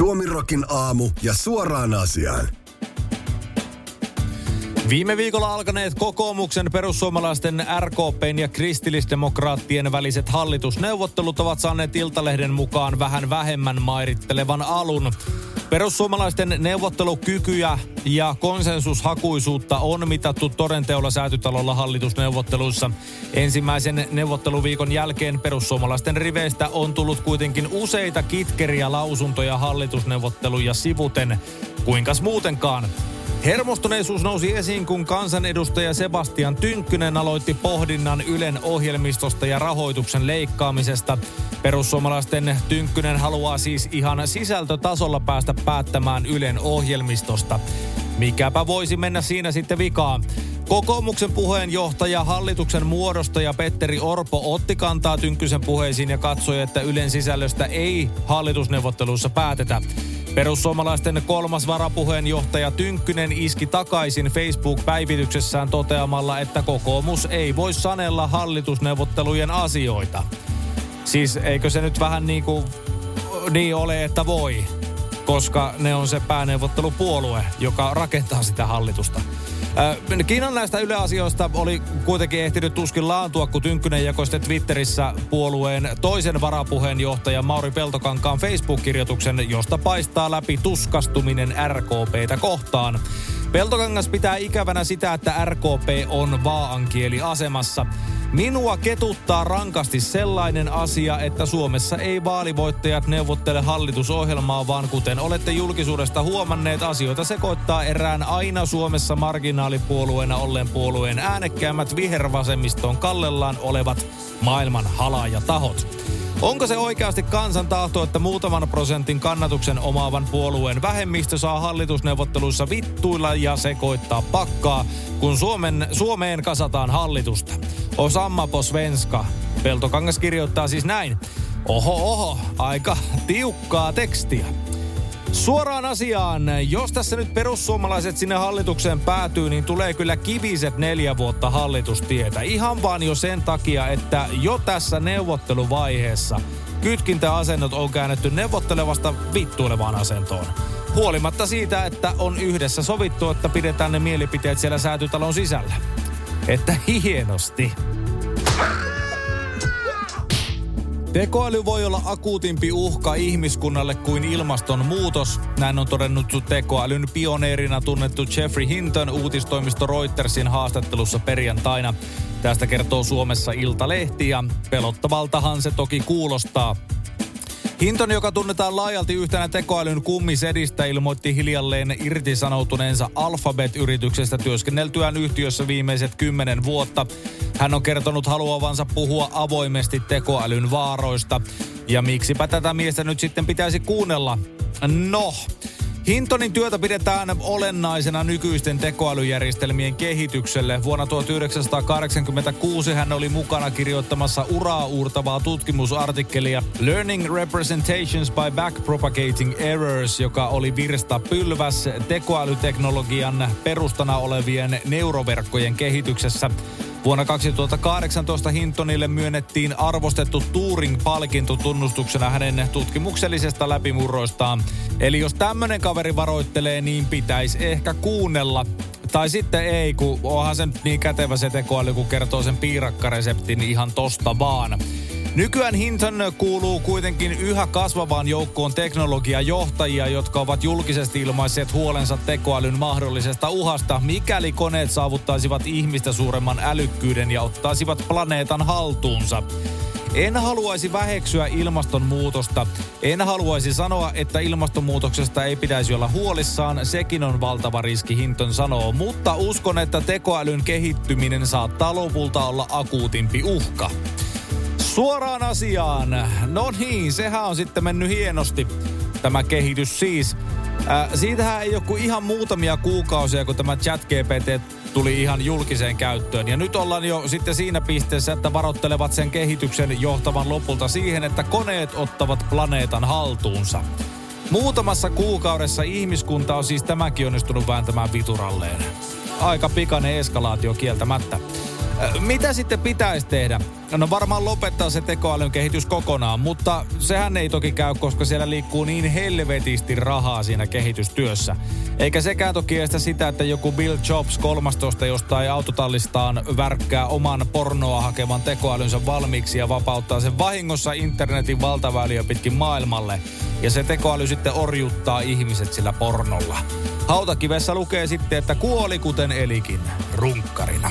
Suomirokin aamu ja suoraan asiaan. Viime viikolla alkaneet kokoomuksen, perussuomalaisten, RKPn ja kristillisdemokraattien väliset hallitusneuvottelut ovat saaneet Iltalehden mukaan vähän vähemmän mairittelevan alun. Perussuomalaisten neuvottelukykyä ja konsensushakuisuutta on mitattu todenteolla säätytalolla hallitusneuvotteluissa. Ensimmäisen neuvotteluviikon jälkeen perussuomalaisten riveistä on tullut kuitenkin useita kitkeriä lausuntoja hallitusneuvotteluja sivuten. Kuinkas muutenkaan? Hermostuneisuus nousi esiin, kun kansanedustaja Sebastian Tynkkynen aloitti pohdinnan Ylen ohjelmistosta ja rahoituksen leikkaamisesta. Perussuomalaisten Tynkkynen haluaa siis ihan sisältötasolla päästä päättämään Ylen ohjelmistosta. Mikäpä voisi mennä siinä sitten vikaan? Kokoomuksen puheenjohtaja, hallituksen muodostaja Petteri Orpo otti kantaa Tynkkysen puheisiin ja katsoi, että Ylen sisällöstä ei hallitusneuvotteluissa päätetä. Perussuomalaisten kolmas varapuheenjohtaja Tynkkynen iski takaisin Facebook-päivityksessään toteamalla, että kokoomus ei voi sanella hallitusneuvottelujen asioita. Siis eikö se nyt vähän niin kuin niin ole, että voi, koska ne on se pääneuvottelupuolue, joka rakentaa sitä hallitusta. Kiinan näistä yleasioista oli kuitenkin ehtinyt tuskin laantua, kun Tynkkynen jakoi sitten Twitterissä puolueen toisen varapuheenjohtajan Mauri Peltokankaan Facebook-kirjoituksen, josta paistaa läpi tuskastuminen RKPtä kohtaan. Peltokangas pitää ikävänä sitä, että RKP on vaankieli asemassa. Minua ketuttaa rankasti sellainen asia, että Suomessa ei vaalivoittajat neuvottele hallitusohjelmaa, vaan kuten olette julkisuudesta huomanneet, asioita sekoittaa erään aina Suomessa marginaalipuolueena olleen puolueen äänekkäämmät vihervasemmistoon kallellaan olevat maailman halaajatahot. Onko se oikeasti kansan tahto, että muutaman prosentin kannatuksen omaavan puolueen vähemmistö saa hallitusneuvotteluissa vittuilla ja sekoittaa pakkaa, kun Suomen, Suomeen kasataan hallitusta? Osamma po svenska. Peltokangas kirjoittaa siis näin. Oho, oho, aika tiukkaa tekstiä. Suoraan asiaan, jos tässä nyt perussuomalaiset sinne hallitukseen päätyy, niin tulee kyllä kiviset neljä vuotta hallitustietä. Ihan vaan jo sen takia, että jo tässä neuvotteluvaiheessa kytkintäasennot on käännetty neuvottelevasta vittuilevaan asentoon. Huolimatta siitä, että on yhdessä sovittu, että pidetään ne mielipiteet siellä säätytalon sisällä. Että hienosti. Tekoäly voi olla akuutimpi uhka ihmiskunnalle kuin ilmastonmuutos. Näin on todennut tekoälyn pioneerina tunnettu Jeffrey Hinton uutistoimisto Reutersin haastattelussa perjantaina. Tästä kertoo Suomessa Iltalehti ja pelottavaltahan se toki kuulostaa. Hinton, joka tunnetaan laajalti yhtenä tekoälyn kummisedistä, ilmoitti hiljalleen irtisanoutuneensa Alphabet-yrityksestä työskenneltyään yhtiössä viimeiset kymmenen vuotta. Hän on kertonut haluavansa puhua avoimesti tekoälyn vaaroista. Ja miksipä tätä miestä nyt sitten pitäisi kuunnella? No, Hintonin työtä pidetään olennaisena nykyisten tekoälyjärjestelmien kehitykselle. Vuonna 1986 hän oli mukana kirjoittamassa uraa uurtavaa tutkimusartikkelia Learning Representations by Backpropagating Errors, joka oli virsta pylväs tekoälyteknologian perustana olevien neuroverkkojen kehityksessä. Vuonna 2018 Hintonille myönnettiin arvostettu Turing-palkinto tunnustuksena hänen tutkimuksellisesta läpimurroistaan. Eli jos tämmönen kaveri varoittelee, niin pitäisi ehkä kuunnella. Tai sitten ei, kun onhan se niin kätevä se tekoäly, kun kertoo sen piirakkareseptin ihan tosta vaan. Nykyään Hinton kuuluu kuitenkin yhä kasvavaan joukkoon teknologiajohtajia, jotka ovat julkisesti ilmaisseet huolensa tekoälyn mahdollisesta uhasta, mikäli koneet saavuttaisivat ihmistä suuremman älykkyyden ja ottaisivat planeetan haltuunsa. En haluaisi väheksyä ilmastonmuutosta. En haluaisi sanoa, että ilmastonmuutoksesta ei pitäisi olla huolissaan. Sekin on valtava riski, Hinton sanoo. Mutta uskon, että tekoälyn kehittyminen saattaa lopulta olla akuutimpi uhka. Suoraan asiaan. No niin, sehän on sitten mennyt hienosti tämä kehitys siis. Äh, siitähän ei ole kuin ihan muutamia kuukausia, kun tämä chat GPT tuli ihan julkiseen käyttöön. Ja nyt ollaan jo sitten siinä pisteessä, että varoittelevat sen kehityksen johtavan lopulta siihen, että koneet ottavat planeetan haltuunsa. Muutamassa kuukaudessa ihmiskunta on siis tämäkin onnistunut vääntämään vituralleen. Aika pikainen eskalaatio kieltämättä. Mitä sitten pitäisi tehdä? No varmaan lopettaa se tekoälyn kehitys kokonaan, mutta sehän ei toki käy, koska siellä liikkuu niin helvetisti rahaa siinä kehitystyössä. Eikä sekään toki estä sitä, että joku Bill Jobs 13 jostain autotallistaan värkkää oman pornoa hakevan tekoälynsä valmiiksi ja vapauttaa sen vahingossa internetin valtaväyliä pitkin maailmalle. Ja se tekoäly sitten orjuttaa ihmiset sillä pornolla. Hautakivessä lukee sitten, että kuoli kuten elikin, runkkarina.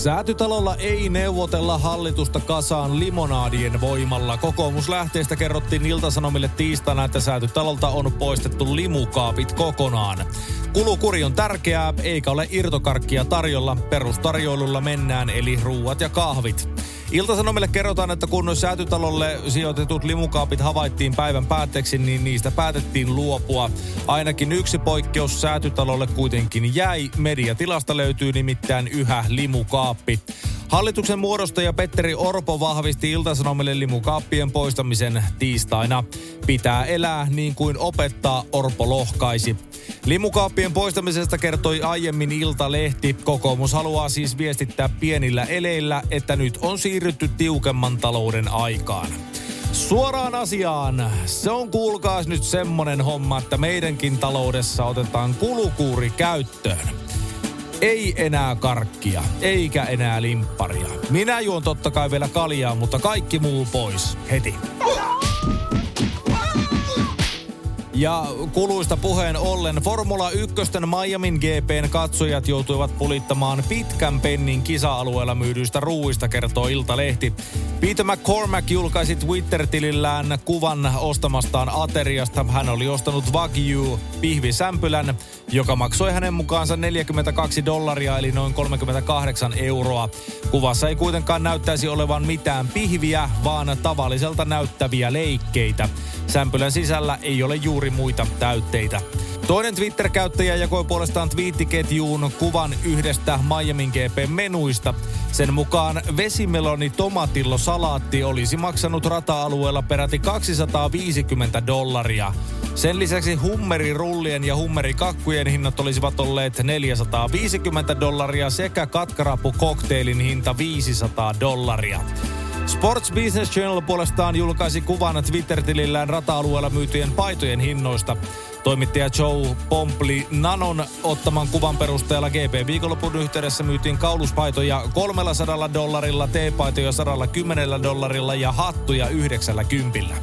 Säätytalolla ei neuvotella hallitusta kasaan limonaadien voimalla. Kokoomuslähteestä kerrottiin Iltasanomille tiistaina, että Säätytalolta on poistettu limukaapit kokonaan. Kulukuri on tärkeää, eikä ole irtokarkkia tarjolla. Perustarjoilulla mennään, eli ruuat ja kahvit. Iltasanomille kerrotaan, että kun säätytalolle sijoitetut limukaapit havaittiin päivän päätteeksi, niin niistä päätettiin luopua. Ainakin yksi poikkeus säätytalolle kuitenkin jäi. Mediatilasta löytyy nimittäin yhä limukaappi. Hallituksen muodostaja Petteri Orpo vahvisti Iltasanomille limukaappien poistamisen tiistaina. Pitää elää niin kuin opettaa, Orpo lohkaisi. Limukaappien poistamisesta kertoi aiemmin Ilta-lehti. Kokoomus haluaa siis viestittää pienillä eleillä, että nyt on siirrytty tiukemman talouden aikaan. Suoraan asiaan. Se on kuulkaas nyt semmonen homma, että meidänkin taloudessa otetaan kulukuuri käyttöön. Ei enää karkkia, eikä enää limpparia. Minä juon totta kai vielä kaljaa, mutta kaikki muu pois heti. Ja kuluista puheen ollen Formula 1 Miamin GPn katsojat joutuivat pulittamaan pitkän pennin kisa-alueella myydyistä ruuista, kertoo Iltalehti. Peter McCormack julkaisi Twitter-tilillään kuvan ostamastaan ateriasta. Hän oli ostanut Wagyu pihvisämpylän, joka maksoi hänen mukaansa 42 dollaria eli noin 38 euroa. Kuvassa ei kuitenkaan näyttäisi olevan mitään pihviä, vaan tavalliselta näyttäviä leikkeitä. Sämpylän sisällä ei ole juuri muita täytteitä. Toinen Twitter-käyttäjä jakoi puolestaan twiittiketjuun kuvan yhdestä Miamin GP-menuista. Sen mukaan vesimeloni tomatillo salaatti olisi maksanut rata-alueella peräti 250 dollaria. Sen lisäksi hummerirullien ja hummerikakkujen hinnat olisivat olleet 450 dollaria sekä katkarapu kokteilin hinta 500 dollaria. Sports Business Channel puolestaan julkaisi kuvan Twitter-tilillään rata-alueella myytyjen paitojen hinnoista. Toimittaja Joe Pompli Nanon ottaman kuvan perusteella GP-viikonlopun yhteydessä myytiin kauluspaitoja 300 dollarilla, teepaitoja 110 dollarilla ja hattuja 90.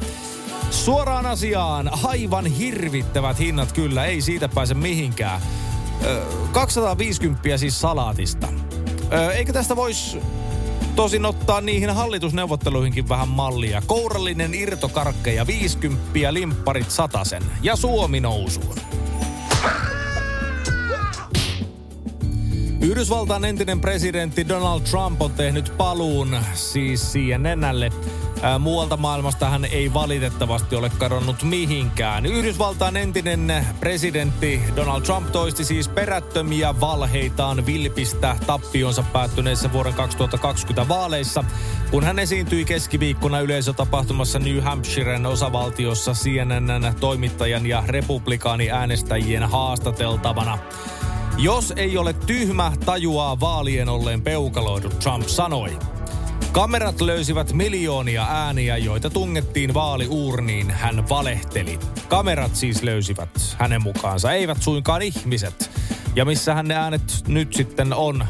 Suoraan asiaan, aivan hirvittävät hinnat kyllä, ei siitä pääse mihinkään. 250 siis salaatista. Eikö tästä voisi tosin ottaa niihin hallitusneuvotteluihinkin vähän mallia. Kourallinen irtokarkke ja 50 limpparit satasen ja Suomi nousuun. Yhdysvaltain entinen presidentti Donald Trump on tehnyt paluun siis CNNlle Muualta maailmasta hän ei valitettavasti ole kadonnut mihinkään. Yhdysvaltain entinen presidentti Donald Trump toisti siis perättömiä valheitaan vilpistä tappionsa päättyneessä vuoden 2020 vaaleissa, kun hän esiintyi keskiviikkona yleisötapahtumassa New Hampshiren osavaltiossa CNN toimittajan ja republikaani äänestäjien haastateltavana. Jos ei ole tyhmä, tajuaa vaalien olleen peukaloidu, Trump sanoi. Kamerat löysivät miljoonia ääniä, joita tungettiin vaaliuurniin. Hän valehteli. Kamerat siis löysivät hänen mukaansa, eivät suinkaan ihmiset. Ja missä hän ne äänet nyt sitten on?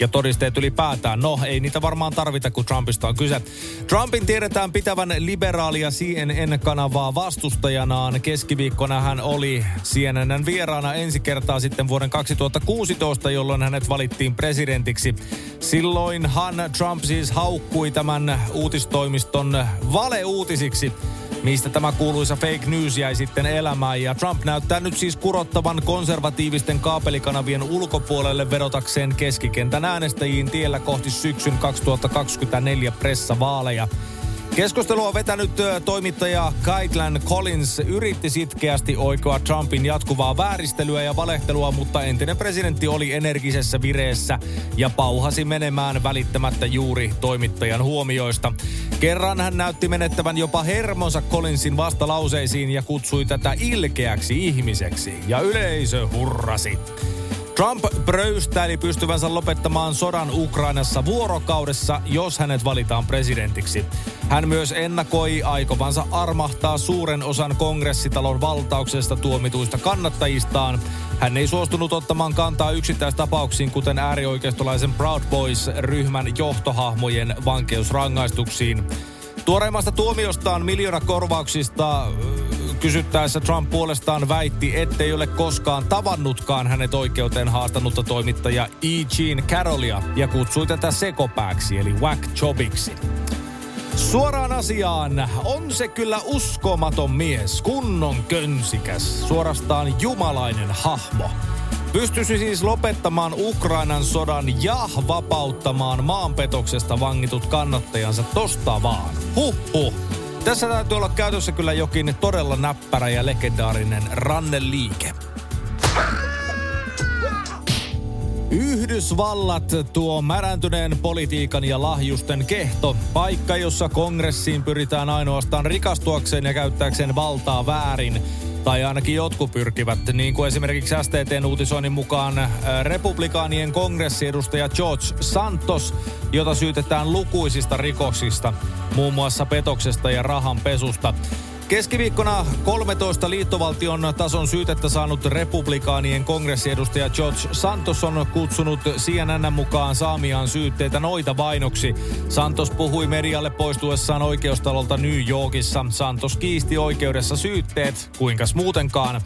Ja todisteet ylipäätään. No, ei niitä varmaan tarvita, kun Trumpista on kyse. Trumpin tiedetään pitävän liberaalia CNN-kanavaa vastustajanaan. Keskiviikkona hän oli CNN vieraana ensi kertaa sitten vuoden 2016, jolloin hänet valittiin presidentiksi. Silloinhan Trump siis haukkui tämän uutistoimiston valeuutisiksi mistä tämä kuuluisa fake news jäi sitten elämään. Ja Trump näyttää nyt siis kurottavan konservatiivisten kaapelikanavien ulkopuolelle vedotakseen keskikentän äänestäjiin tiellä kohti syksyn 2024 pressavaaleja. Keskustelua vetänyt toimittaja Kaitlan Collins yritti sitkeästi oikoa Trumpin jatkuvaa vääristelyä ja valehtelua, mutta entinen presidentti oli energisessä vireessä ja pauhasi menemään välittämättä juuri toimittajan huomioista. Kerran hän näytti menettävän jopa hermonsa Collinsin vastalauseisiin ja kutsui tätä ilkeäksi ihmiseksi. Ja yleisö hurrasi. Trump pröystäili pystyvänsä lopettamaan sodan Ukrainassa vuorokaudessa, jos hänet valitaan presidentiksi. Hän myös ennakoi aikovansa armahtaa suuren osan kongressitalon valtauksesta tuomituista kannattajistaan. Hän ei suostunut ottamaan kantaa yksittäistapauksiin, kuten äärioikeistolaisen Proud Boys-ryhmän johtohahmojen vankeusrangaistuksiin. Tuoreimmasta tuomiostaan miljoona korvauksista kysyttäessä Trump puolestaan väitti, ettei ole koskaan tavannutkaan hänet oikeuteen haastanutta toimittaja E. Jean Carrollia ja kutsui tätä sekopääksi eli whack jobiksi. Suoraan asiaan. On se kyllä uskomaton mies, kunnon könsikäs, suorastaan jumalainen hahmo. Pystyisi siis lopettamaan Ukrainan sodan ja vapauttamaan maanpetoksesta vangitut kannattajansa tosta vaan. Huh huh. Tässä täytyy olla käytössä kyllä jokin todella näppärä ja legendaarinen ranneliike. Yhdysvallat tuo märäntyneen politiikan ja lahjusten kehto. Paikka, jossa kongressiin pyritään ainoastaan rikastuakseen ja käyttääkseen valtaa väärin. Tai ainakin jotkut pyrkivät, niin kuin esimerkiksi STTn uutisoinnin mukaan äh, republikaanien kongressiedustaja George Santos, jota syytetään lukuisista rikoksista, muun muassa petoksesta ja rahanpesusta. Keskiviikkona 13 liittovaltion tason syytettä saanut republikaanien kongressiedustaja George Santos on kutsunut CNN mukaan saamiaan syytteitä noita vainoksi. Santos puhui medialle poistuessaan oikeustalolta New Yorkissa. Santos kiisti oikeudessa syytteet, kuinkas muutenkaan.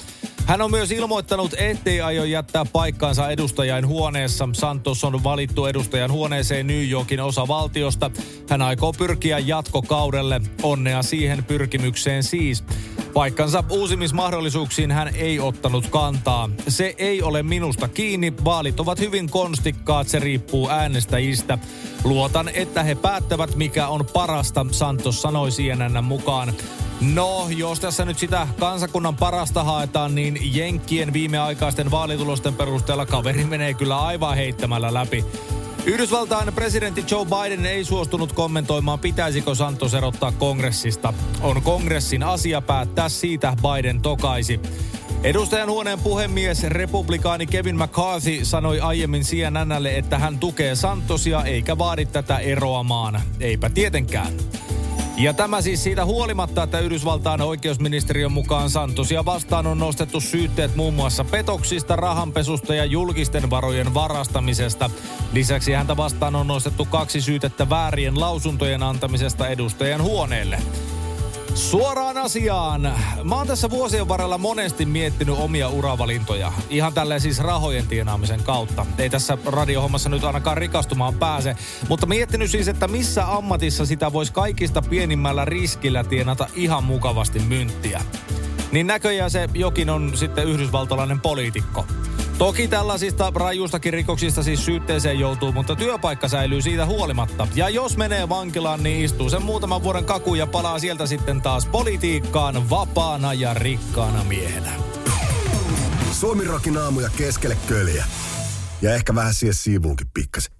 Hän on myös ilmoittanut, ettei aio jättää paikkaansa edustajain huoneessa. Santos on valittu edustajan huoneeseen New Yorkin osavaltiosta. Hän aikoo pyrkiä jatkokaudelle. Onnea siihen pyrkimykseen siis. Paikkansa uusimismahdollisuuksiin hän ei ottanut kantaa. Se ei ole minusta kiinni. Vaalit ovat hyvin konstikkaat, se riippuu äänestäjistä. Luotan, että he päättävät, mikä on parasta, Santos sanoi CNN mukaan. No, jos tässä nyt sitä kansakunnan parasta haetaan, niin Jenkkien viimeaikaisten vaalitulosten perusteella kaveri menee kyllä aivan heittämällä läpi. Yhdysvaltain presidentti Joe Biden ei suostunut kommentoimaan, pitäisikö Santos erottaa kongressista. On kongressin asia päättää siitä, Biden tokaisi. Edustajan huoneen puhemies, republikaani Kevin McCarthy sanoi aiemmin CNNlle, että hän tukee Santosia eikä vaadi tätä eroamaan. Eipä tietenkään. Ja tämä siis siitä huolimatta, että Yhdysvaltain oikeusministeriön mukaan Santosia vastaan on nostettu syytteet muun muassa petoksista, rahanpesusta ja julkisten varojen varastamisesta. Lisäksi häntä vastaan on nostettu kaksi syytettä väärien lausuntojen antamisesta edustajan huoneelle. Suoraan asiaan. Mä oon tässä vuosien varrella monesti miettinyt omia uravalintoja. Ihan tälleen siis rahojen tienaamisen kautta. Ei tässä radiohommassa nyt ainakaan rikastumaan pääse. Mutta miettinyt siis, että missä ammatissa sitä voisi kaikista pienimmällä riskillä tienata ihan mukavasti mynttiä. Niin näköjään se jokin on sitten yhdysvaltalainen poliitikko. Toki tällaisista rajuistakin rikoksista siis syytteeseen joutuu, mutta työpaikka säilyy siitä huolimatta. Ja jos menee vankilaan, niin istuu sen muutaman vuoden kaku ja palaa sieltä sitten taas politiikkaan vapaana ja rikkaana miehenä. Suomi rokin aamuja keskelle köljä. Ja ehkä vähän siihen siivuunkin pikkasen.